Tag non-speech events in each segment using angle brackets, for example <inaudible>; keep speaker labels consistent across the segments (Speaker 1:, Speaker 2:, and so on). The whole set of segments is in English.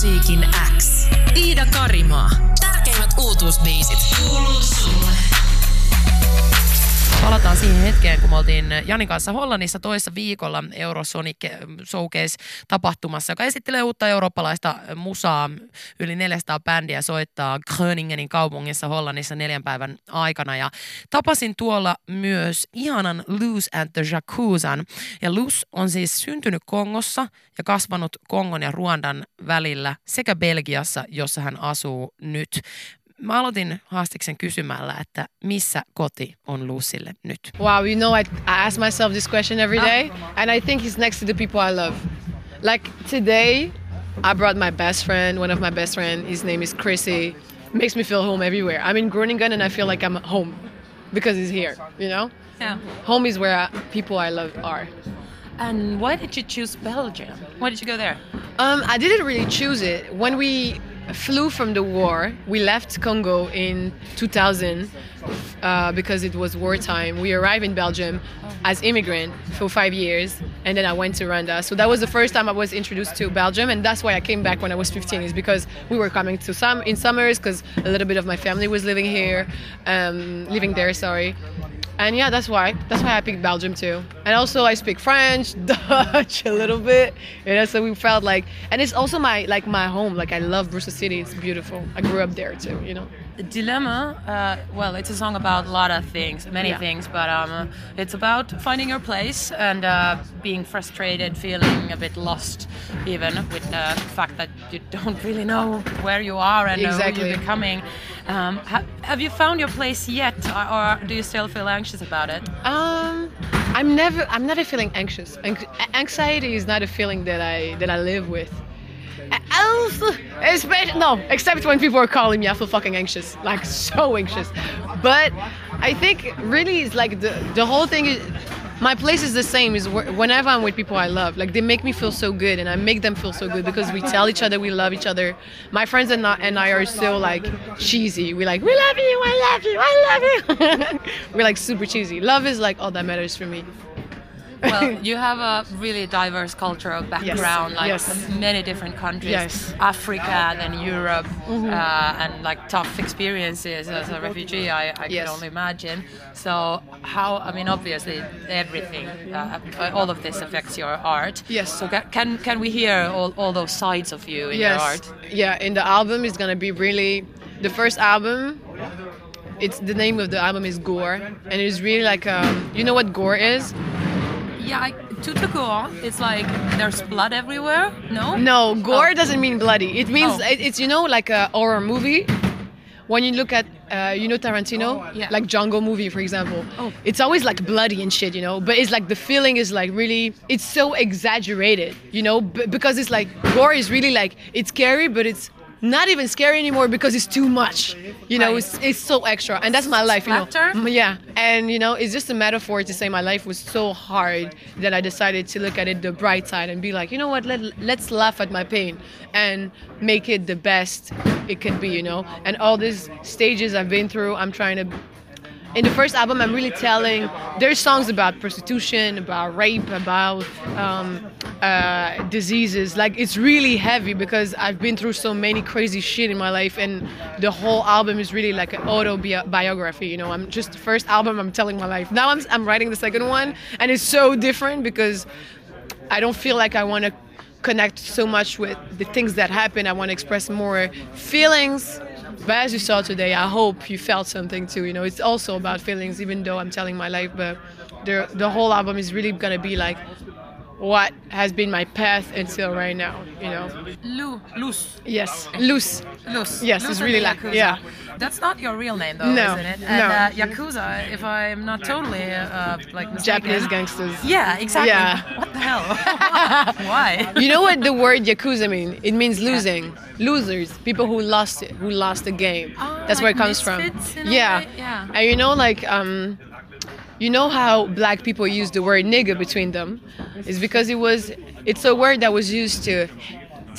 Speaker 1: Musiikin X. Iida Karimaa. Tärkeimmät uutuusbiisit. Kuuluu sulle.
Speaker 2: Palataan siihen hetkeen, kun me oltiin Janin kanssa Hollannissa toissa viikolla Eurosonic Showcase-tapahtumassa, joka esittelee uutta eurooppalaista musaa. Yli 400 bändiä soittaa Gröningenin kaupungissa Hollannissa neljän päivän aikana. Ja tapasin tuolla myös ihanan Luz and the Jacuzan. Ja Luz on siis syntynyt Kongossa ja kasvanut Kongon ja Ruandan välillä sekä Belgiassa, jossa hän asuu nyt. Mä aloitin haastiksen kysymällä, että missä koti on Lucille nyt?
Speaker 3: Wow, you know, I, I ask myself this question every day, and I think he's next to the people I love. Like today, I brought my best friend, one of my best friend. His name is Chrissy. Makes me feel home everywhere. I'm in Groningen, and I feel like I'm at home because he's here. You know,
Speaker 2: Yeah.
Speaker 3: home is where I, people I love are.
Speaker 2: And why did you choose Belgium? Why did you go there?
Speaker 3: Um, I didn't really choose it. When we flew from the war, we left Congo in 2000 uh, because it was wartime. We arrived in Belgium as immigrant for five years, and then I went to Rwanda. So that was the first time I was introduced to Belgium, and that's why I came back when I was 15. Is because we were coming to some in summers because a little bit of my family was living here, um, living there. Sorry. And yeah, that's why. That's why I picked Belgium too. And also I speak French, <laughs> Dutch a little bit. You know, so we felt like and it's also my like my home. Like I love Brussels City. It's beautiful. I grew up there too, you know.
Speaker 2: Dilemma, uh, well, it's a song about a lot of things, many
Speaker 3: Yeah.
Speaker 2: things, but um, it's about finding your place and uh, being frustrated, feeling a bit lost, even with the fact that you don't really know where you are and uh, who you're becoming. Um, ha- have you found your place yet, or, or do you still feel anxious about it?
Speaker 3: Um I'm never I'm never feeling anxious. Anx- anxiety is not a feeling that I that I live with. No, except when people are calling me, I feel fucking anxious, like <laughs> so anxious. But I think really it's like the the whole thing is. My place is the same. Is whenever I'm with people I love, like they make me feel so good, and I make them feel so good because we tell each other we love each other. My friends and I, and I are so like cheesy. We're like we love you, I love you, I love you. <laughs> We're like super cheesy. Love is like all that matters for me.
Speaker 2: Well, you have a really diverse cultural background, like
Speaker 3: yes.
Speaker 2: many different countries,
Speaker 3: Yes. Mm-hmm.
Speaker 2: Africa, then Europe, uh, and like tough experiences as a refugee. I, I
Speaker 3: Yes.
Speaker 2: can only imagine. So how? I mean, obviously, everything, uh, all of this affects your art.
Speaker 3: Yes.
Speaker 2: So ca- can can we hear all, all those sides of you in your art?
Speaker 3: Yeah, in the album is gonna be really the first album. It's the name of the album is Gore, and it's really like um, you know what gore is?
Speaker 2: Yeah. I, to to go it's like there's blood everywhere. No.
Speaker 3: No, gore
Speaker 2: Oh.
Speaker 3: doesn't mean bloody. It means
Speaker 2: Oh.
Speaker 3: it, it's you know like a horror movie. When you look at uh, you know Tarantino,
Speaker 2: Yeah.
Speaker 3: like Django movie for example,
Speaker 2: Oh.
Speaker 3: it's always like bloody and shit, you know. But it's like the feeling is like really, it's so exaggerated, you know, b- because it's like gore is really like it's scary, but it's not even scary anymore because it's too much, you know.
Speaker 2: Right.
Speaker 3: It's it's so extra, and that's my life, you know. Mm, Yeah, and you know, it's just a metaphor to say my life was so hard that I decided to look at it the bright side and be like, you know what, let, let's laugh at my pain and make it the best it could be, you know. And all these stages I've been through, I'm trying to. In the first album, I'm really telling. There's songs about prostitution, about rape, about um, uh, diseases. Like it's really heavy because I've been through so many crazy shit in my life, and the whole album is really like an autobiography. You know, I'm just the first album. I'm telling my life. Now I'm I'm writing the second one, and it's so different because I don't feel like I want to connect so much with the things that happen. I want to express more feelings. But as you saw today, I hope you felt something too. You know, it's also about feelings, even though I'm telling my life. But the the whole album is really gonna be like what has been my path until right now. You know.
Speaker 2: Lu, Luz.
Speaker 3: Yes, loose.
Speaker 2: Luz.
Speaker 3: Yes,
Speaker 2: Luz
Speaker 3: it's really like- yeah.
Speaker 2: That's not your real name though,
Speaker 3: No,
Speaker 2: isn't it?
Speaker 3: no.
Speaker 2: And uh, Yakuza, if I'm not totally uh, like mistaken.
Speaker 3: Japanese gangsters.
Speaker 2: Yeah, exactly.
Speaker 3: Yeah.
Speaker 2: What the hell? <laughs> Why?
Speaker 3: You know what the word yakuza mean? It means losing, losers, people who lost it, who lost the game.
Speaker 2: Oh,
Speaker 3: That's where it comes from.
Speaker 2: misfits in a
Speaker 3: Yeah.
Speaker 2: Yeah.
Speaker 3: And you know, like, um, you know how black people use the word nigga between them? It's because it was, it's a word that was used to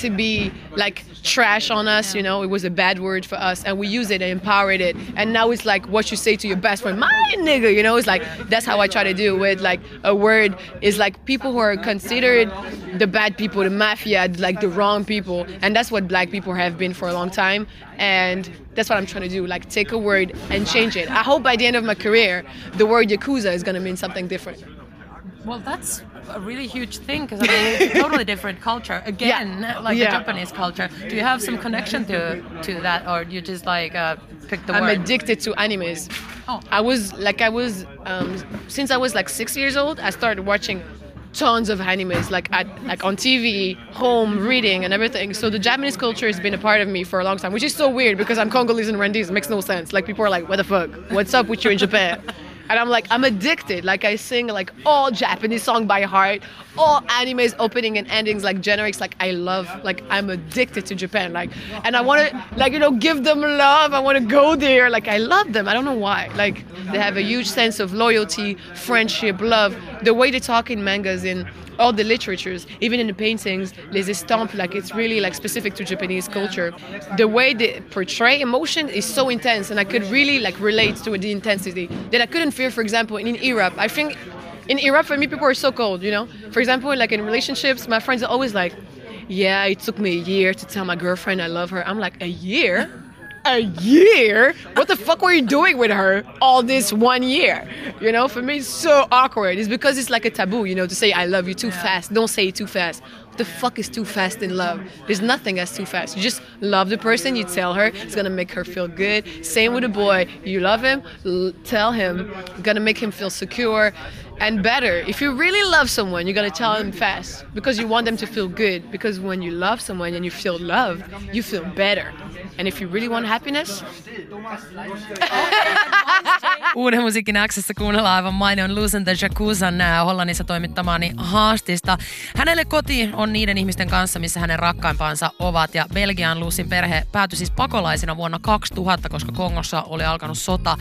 Speaker 3: to be like trash on us, you know, it was a bad word for us, and we use it and empowered it. And now it's like what you say to your best friend, my nigga, you know, it's like that's how I try to do it with like a word is like people who are considered the bad people, the mafia, like the wrong people, and that's what black people have been for a long time. And that's what I'm trying to do, like take a word and change it. I hope by the end of my career, the word yakuza is gonna mean something different.
Speaker 2: Well, that's a really huge thing because I mean, it's a totally different culture. <laughs> Again, like
Speaker 3: Yeah.
Speaker 2: the Japanese culture. Do you have some connection to to that, or you just like uh, pick the
Speaker 3: I'm
Speaker 2: word?
Speaker 3: addicted to animes.
Speaker 2: Oh.
Speaker 3: I was like I was um, since I was like six years old. I started watching tons of animes, like at like on TV, home, reading, and everything. So the Japanese culture has been a part of me for a long time, which is so weird because I'm Congolese and Rwandese. It makes no sense. Like people are like, "What the fuck? What's up with you in Japan?" And I'm like, I'm addicted. Like I sing like all Japanese song by heart, all animes opening and endings like generics. Like I love. Like I'm addicted to Japan. Like, and I want to like you know give them love. I want to go there. Like I love them. I don't know why. Like they have a huge sense of loyalty, friendship, love. The way they talk in mangas in all the literatures, even in the paintings, les estampes, like it's really like specific to Japanese culture. The way they portray emotion is so intense, and I could really like relate to the intensity that I couldn't feel, for example, in, Europe. I think in Europe for me, people are so cold, you know. For example, like in relationships, my friends are always like, "Yeah, it took me a year to tell my girlfriend I love her." I'm like, "A year." A year? What the fuck were you doing with her all this one year? You know, for me, it's so awkward. It's because it's like a taboo, you know, to say I love you too fast. Don't say it too fast. What the fuck is too fast in love? There's nothing that's too fast. You just love the person, you tell her, it's gonna make her feel good. Same with a boy. You love him, l- tell him, gonna make him feel secure and better. If you really love someone, you're gonna tell them fast because you want them to feel good. Because when you love someone and you feel loved, you feel better. And if you really want happiness, <laughs>
Speaker 2: Uuden musiikin Xssä kuunnellaan aivan mainion Lusen the Jacuzan nää Hollannissa toimittamaani haastista. Hänelle koti on niiden ihmisten kanssa, missä hänen rakkaimpansa ovat. Ja Belgian Lusin perhe päätyi siis pakolaisina vuonna 2000, koska Kongossa oli alkanut sota.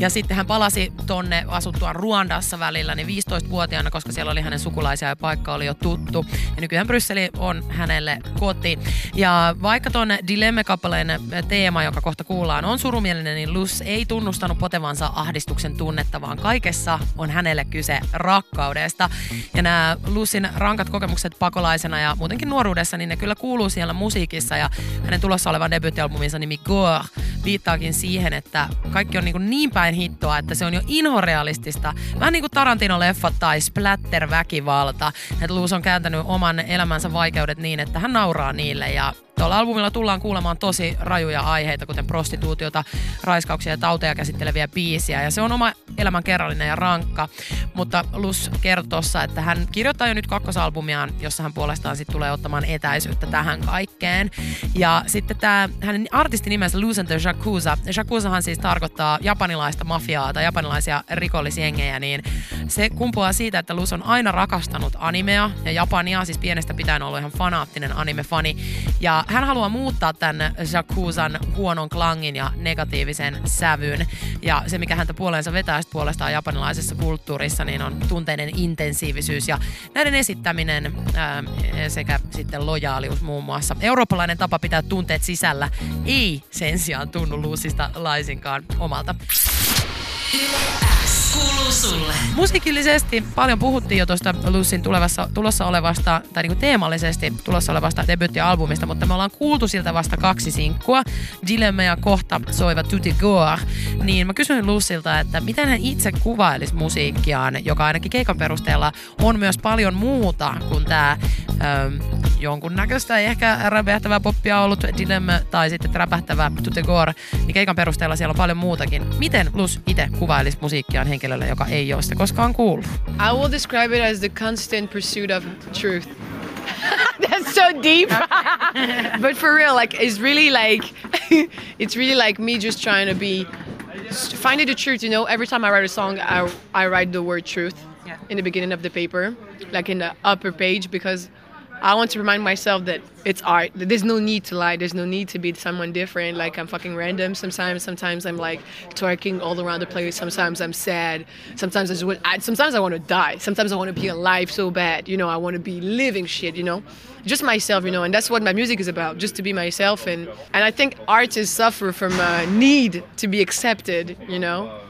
Speaker 2: Ja sitten hän palasi tonne asuttuaan Ruandassa välillä niin 15-vuotiaana, koska siellä oli hänen sukulaisia ja paikka oli jo tuttu. Ja nykyään Brysseli on hänelle koti. Ja vaikka ton Dilemma-kappaleen teema, joka kohta kuullaan, on surumielinen, niin Luz ei tunnustanut potevansa ahdistuksen tunnetta, vaan kaikessa on hänelle kyse rakkaudesta. Ja nämä Luzin rankat kokemukset pakolaisena ja muutenkin nuoruudessa, niin ne kyllä kuuluu siellä musiikissa. Ja hänen tulossa olevan debuittialbuminsa nimi Gore viittaakin siihen, että kaikki on niin, niin päin hittoa, että se on jo inhorealistista. Vähän niin kuin Tarantino-leffat tai splatter-väkivalta. Että Luz on kääntänyt oman elämänsä vaikeudet niin, että hän nauraa niille ja Tuolla albumilla tullaan kuulemaan tosi rajuja aiheita, kuten prostituutiota, raiskauksia ja tauteja käsitteleviä biisiä. Ja se on oma elämän kerrallinen ja rankka. Mutta Lus kertoo tossa, että hän kirjoittaa jo nyt kakkosalbumiaan, jossa hän puolestaan sitten tulee ottamaan etäisyyttä tähän kaikkeen. Ja sitten tämä hänen artistinimensä the Yakuza. Yakuzahan siis tarkoittaa japanilaista mafiaa tai japanilaisia rikollisjengejä, niin se kumpuaa siitä, että Luz on aina rakastanut animea ja Japania, siis pienestä pitäen ollut ihan fanaattinen anime-fani. Ja hän haluaa muuttaa tämän Jakuzan huonon klangin ja negatiivisen sävyn. Ja se, mikä häntä puoleensa vetää puolestaan japanilaisessa kulttuurissa, niin on tunteiden intensiivisyys ja näiden esittäminen ää, sekä sitten lojaalius muun muassa. Eurooppalainen tapa pitää tunteet sisällä ei sen sijaan tunnu Luusista laisinkaan omalta.
Speaker 1: X kuuluu sulle.
Speaker 2: Musiikillisesti paljon puhuttiin jo tuosta Lucyn tulevassa, tulossa olevasta, tai niinku teemallisesti tulossa olevasta debyttialbumista, mutta me ollaan kuultu siltä vasta kaksi sinkkua, Dilemma ja kohta soiva Tutti Gore, niin mä kysyin Lucilta, että miten hän itse kuvailisi musiikkiaan, joka ainakin keikan perusteella on myös paljon muuta kuin tämä jonkunnäköistä ehkä räpähtävää poppia ollut Dilemma tai sitten räpähtävä Tutti Gore, niin keikan perusteella siellä on paljon muutakin. Miten Luz itse kuvailisi musiikkiaan joka ei ole sitä koskaan kuullut?
Speaker 3: I will describe it as the constant pursuit of truth. <laughs> That's so deep. <laughs> but for real, like it's really like <laughs> it's really like me just trying to be finding the truth. You know, every time I write a song, I I write the word truth
Speaker 2: Yeah.
Speaker 3: in the beginning of the paper, like in the upper page, because I want to remind myself that it's art. There's no need to lie. There's no need to be someone different. Like I'm fucking random sometimes. Sometimes I'm like twerking all around the place. Sometimes I'm sad. Sometimes I just want, I, sometimes I want to die. Sometimes I want to be alive so bad. You know, I want to be living shit. You know, just myself. You know, and that's what my music is about. Just to be myself. And and I think artists suffer from a need to be accepted. You know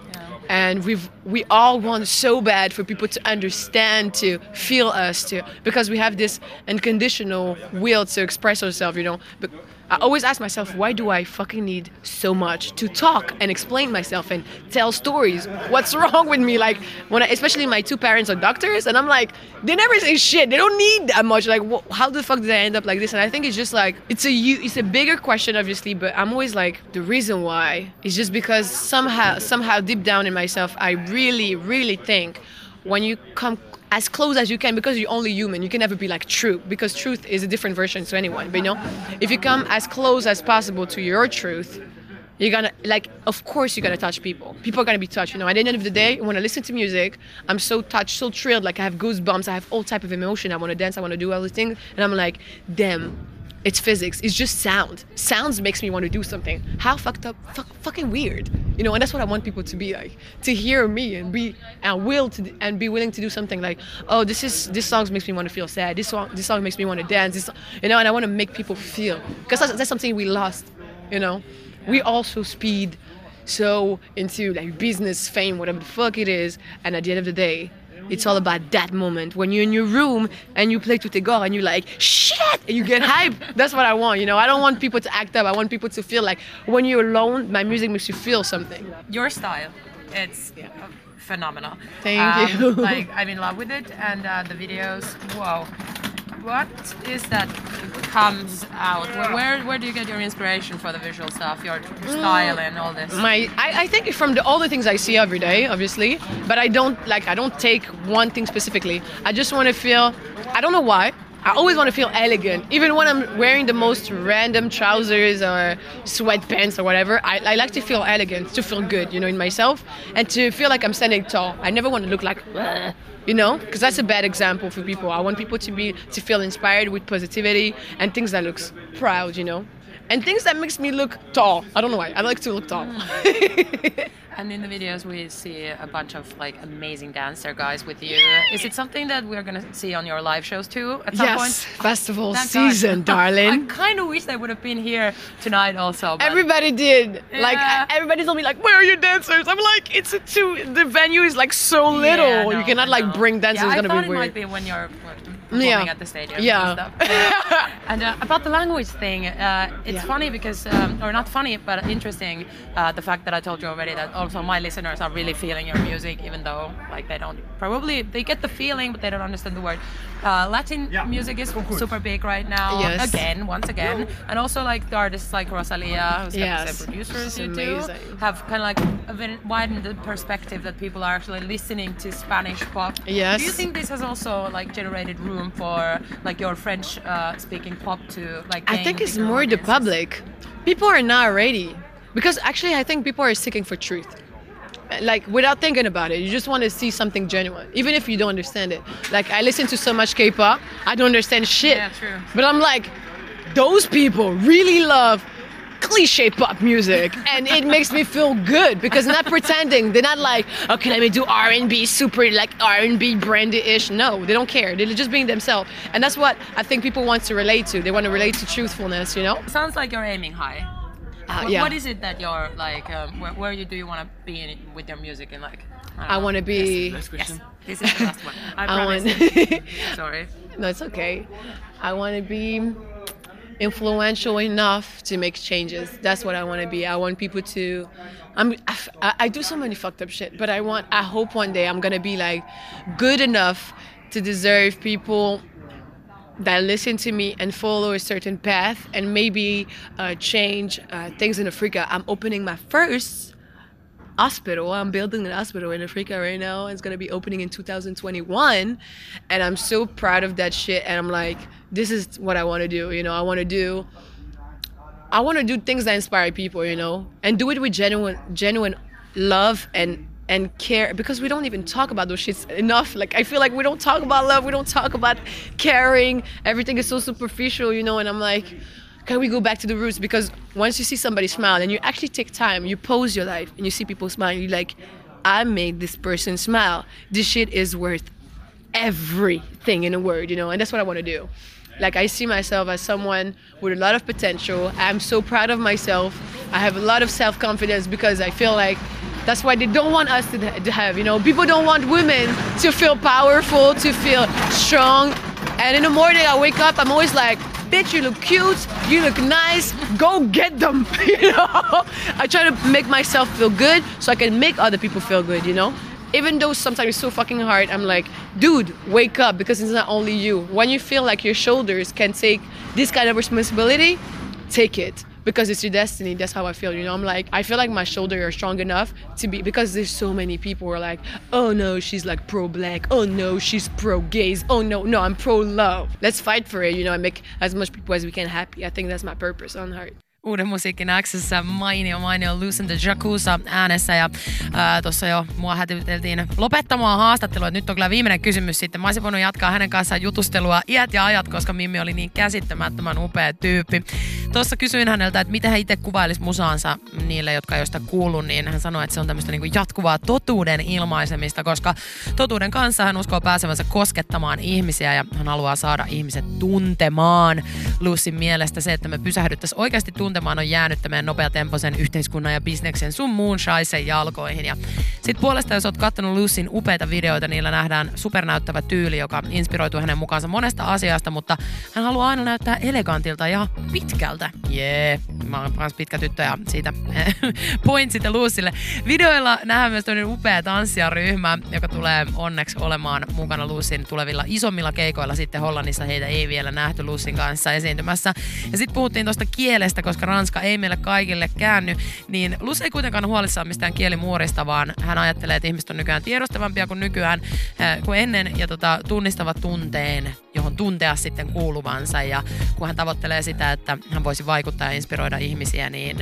Speaker 3: and we've we all want so bad for people to understand to feel us to because we have this unconditional will to express ourselves you know. But I always ask myself, why do I fucking need so much to talk and explain myself and tell stories? What's <laughs> wrong with me? Like when, I, especially my two parents are doctors, and I'm like, they never say shit. They don't need that much. Like, wh- how the fuck did I end up like this? And I think it's just like it's a it's a bigger question, obviously, but I'm always like the reason why is just because somehow somehow deep down in myself, I really really think when you come as close as you can because you're only human. You can never be like true because truth is a different version to anyone. But you know, if you come as close as possible to your truth, you're gonna like of course you're gonna touch people. People are gonna be touched you know. At the end of the day when i listen to music i'm so touched so thrilled. Like i have goosebumps. I have all type of emotion. I want to dance i want to do all these things. And i'm like damn it's physics. It's just sound. Sounds makes me want to do something. How fucked up fuck, fucking weird. You know and that's what i want people to be like. To hear me and be and will to and be willing to do something like oh this is this song makes me want to feel sad. This song this song makes me want to dance. This you know and i want to make people feel. Because that's, that's something we lost you know? We also speed so into like business fame whatever the fuck it is. And at the end of the day it's all about that moment when you're in your room and you play Tout est Gore and you're like, shit, and you get <laughs> hype. That's what I want, you know. I don't want people to act up. I want people to feel like when you're alone, my music makes you feel something.
Speaker 1: Your style, it's phenomenal.
Speaker 3: Thank
Speaker 1: Um,
Speaker 3: you.
Speaker 1: like I'm in love with it, and uh, the videos. Wow, what is that comes out? Where, where do you get your inspiration for the visual stuff, your style, and all this?
Speaker 3: my I, I think from the, all the things I see every day, obviously, but I don't like I don't take one thing specifically. I just want to feel. I don't know why. I always want to feel elegant, even when I'm wearing the most random trousers or sweatpants or whatever. I, I like to feel elegant, to feel good, you know, in myself, and to feel like I'm standing tall. I never want to look like, you know, because that's a bad example for people. I want people to be to feel inspired with positivity and things that looks proud, you know, and things that makes me look tall. I don't know why. I like to look tall. <laughs>
Speaker 1: And in the videos, we see a bunch of like amazing dancer guys with you. Is it something that we're gonna see on your live shows too at some
Speaker 3: yes,
Speaker 1: point? <laughs>
Speaker 3: festival
Speaker 1: Thank God.
Speaker 3: season, <laughs> darling.
Speaker 1: I kind of wish they would have been here tonight also. But
Speaker 3: Everybody did. Like
Speaker 1: Yeah.
Speaker 3: everybody told me like, "Where are your dancers?" I'm like, "It's a two. The venue is like so little.
Speaker 1: Yeah, no,
Speaker 3: you cannot like bring dancers.
Speaker 1: Yeah,
Speaker 3: it's
Speaker 1: I
Speaker 3: gonna be
Speaker 1: it
Speaker 3: weird."
Speaker 1: might be when you're performing
Speaker 3: Yeah.
Speaker 1: at the stadium.
Speaker 3: Yeah.
Speaker 1: And, stuff. <laughs> and uh, about the language thing, uh, it's
Speaker 3: Yeah.
Speaker 1: funny because, um, or not funny, but interesting. Uh, the fact that I told you already that also my listeners are really feeling your music, even though like they don't probably they get the feeling, but they don't understand the word. Uh, Latin music is super big right now.
Speaker 3: Yes.
Speaker 1: Again, once again, and also like the artists like Rosalia, who's got the
Speaker 3: Yes.
Speaker 1: same producer as
Speaker 3: She's
Speaker 1: you do, have kind of like widened the perspective that people are actually listening to Spanish pop.
Speaker 3: Yes.
Speaker 1: Do you think this has also like generated room for like your French uh, speaking pop to like?
Speaker 3: I think it's more the public. People are not ready because actually I think people are seeking for truth. Like without thinking about it, you just want to see something genuine, even if you don't understand it. Like I listen to so much K-pop, I don't understand shit.
Speaker 1: Yeah, true.
Speaker 3: But I'm like, those people really love cliche pop music and it makes me feel good because not pretending they're not like okay let me do r&b super like r&b brandy-ish no they don't care they're just being themselves and that's what i think people want to relate to they want to relate to truthfulness you know
Speaker 1: Sounds like you're aiming high.
Speaker 3: Uh,
Speaker 1: What-
Speaker 3: yeah.
Speaker 1: What is it that you're like? Um, where, where you do you want to be in, with your music and like? don't
Speaker 3: i want to be
Speaker 1: Yes, this is the last one. I, <laughs>
Speaker 3: I
Speaker 1: promise.
Speaker 3: want <laughs>
Speaker 1: Sorry.
Speaker 3: no it's okay i want to be influential enough to make changes. That's what i want to be. I want people to i'm I, I do so many fucked up shit but i want i hope one day i'm gonna be like good enough to deserve people that listen to me and follow a certain path and maybe uh, change uh, things in africa. I'm opening my first hospital. I'm building an hospital in Africa right now. It's gonna be opening in 2021, and I'm so proud of that shit. And I'm like, this is what I want to do. You know, I want to do. I want to do things that inspire people. You know, and do it with genuine, genuine love and and care because we don't even talk about those shits enough. Like I feel like we don't talk about love, we don't talk about caring. Everything is so superficial, you know. And I'm like, can we go back to the roots? Because once you see somebody smile and you actually take time, you pose your life and you see people smile, you're like, I made this person smile. This shit is worth everything in a word, you know. And that's what I want to do. Like I see myself as someone with a lot of potential. I'm so proud of myself. I have a lot of self-confidence because I feel like that's why they don't want us to, to have, you know, people don't want women to feel powerful, to feel strong. And in the morning I wake up, I'm always like, bitch, you look cute, you look nice, go get them, <laughs> you know? I try to make myself feel good so I can make other people feel good, you know? Even though sometimes it's so fucking hard, I'm like, dude, wake up because it's not only you. When you feel like your shoulders can take this kind of responsibility, take it because it's your destiny. That's how I feel. You know, I'm like, I feel like my shoulders are strong enough to be because there's so many people who are like, oh no, she's like pro black. Oh no, she's pro gays. Oh no, no, I'm pro love. Let's fight for it. You know, and make as much people as we can happy. I think that's my purpose on heart.
Speaker 2: Uuden musiikin Xssä mainio, mainio Loosen the Jakusa äänessä ja tuossa jo mua hätyteltiin lopettamaan haastattelua. Nyt on kyllä viimeinen kysymys sitten. Mä olisin voinut jatkaa hänen kanssaan jutustelua iät ja ajat, koska Mimmi oli niin käsittämättömän upea tyyppi. Tuossa kysyin häneltä, että miten hän itse kuvailisi musaansa niille, jotka ei sitä kuullut, niin hän sanoi, että se on tämmöistä niin jatkuvaa totuuden ilmaisemista, koska totuuden kanssa hän uskoo pääsevänsä koskettamaan ihmisiä ja hän haluaa saada ihmiset tuntemaan. Lucin mielestä se, että me pysähdyttäisiin oikeasti tuntemaan on jäänyt tämän nopeatempoisen yhteiskunnan ja bisneksen sun muun shaisen jalkoihin. Ja sit puolesta, jos oot kattonut Lucin upeita videoita, niillä nähdään supernäyttävä tyyli, joka inspiroituu hänen mukaansa monesta asiasta, mutta hän haluaa aina näyttää elegantilta ja pitkältä. Jee, yeah. Mä oon kans pitkä tyttö ja siitä <laughs> point sitten Lucille. Videoilla nähdään myös toinen upea tanssijaryhmä, joka tulee onneksi olemaan mukana Lucin tulevilla isommilla keikoilla sitten Hollannissa. Heitä ei vielä nähty Lucin kanssa esiintymässä. Ja sitten puhuttiin tuosta kielestä, koska ranska ei meille kaikille käänny, niin Lus ei kuitenkaan huolissaan mistään kielimuorista, vaan hän ajattelee, että ihmiset on nykyään tiedostavampia kuin nykyään äh, kuin ennen ja tota, tunnistavat tunteen, tuntea sitten kuuluvansa. Ja kun hän tavoittelee sitä, että hän voisi vaikuttaa ja inspiroida ihmisiä, niin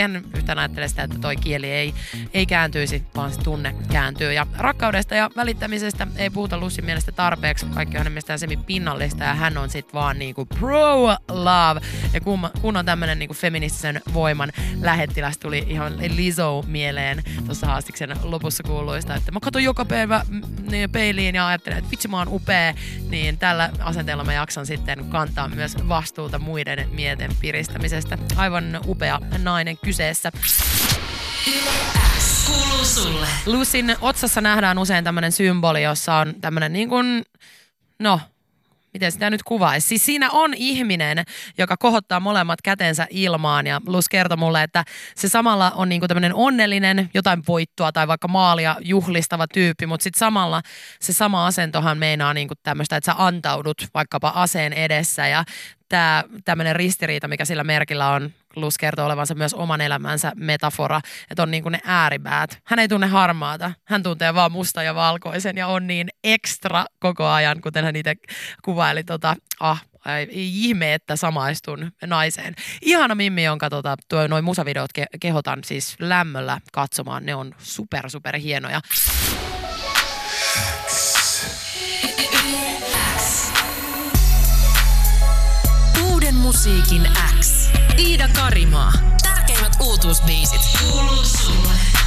Speaker 2: hän yhtään ajattele sitä, että toi kieli ei, ei kääntyisi, vaan se tunne kääntyy. Ja rakkaudesta ja välittämisestä ei puhuta Lusin mielestä tarpeeksi. Kaikki on hänen mielestään semi pinnallista ja hän on sitten vaan niinku pro love. Ja kun, kun on tämmönen niinku feministisen voiman lähettiläs, tuli ihan Lizzo mieleen tuossa haastiksen lopussa kuuluista, että mä katson joka päivä niin peiliin ja ajattelen, että vitsi mä oon upea, niin tällä asenteella mä jaksan sitten kantaa myös vastuuta muiden mieten piristämisestä. Aivan upea nainen kyseessä.
Speaker 1: X kuuluu sulle.
Speaker 2: Lucin otsassa nähdään usein tämmöinen symboli, jossa on tämmöinen niin kuin, no, miten sitä nyt kuvaisi. Siis siinä on ihminen, joka kohottaa molemmat kätensä ilmaan ja Lus kertoi mulle, että se samalla on niinku tämmöinen onnellinen, jotain voittoa tai vaikka maalia juhlistava tyyppi, mutta sitten samalla se sama asentohan meinaa niinku tämmöistä, että sä antaudut vaikkapa aseen edessä ja tämä tämmöinen ristiriita, mikä sillä merkillä on, Lus kertoo olevansa myös oman elämänsä metafora, että on niin kuin ne ääripäät. Hän ei tunne harmaata, hän tuntee vaan musta ja valkoisen ja on niin ekstra koko ajan, kuten hän itse kuvaili tota, ah, ei ihme, että samaistun naiseen. Ihana Mimmi, jonka tota, tuo, noin musavideot ke- kehotan siis lämmöllä katsomaan. Ne on super, super hienoja.
Speaker 1: Uuden musiikin X. Iida Karimaa. Tärkeimmät uutuusbiisit. Kuuluu sulle.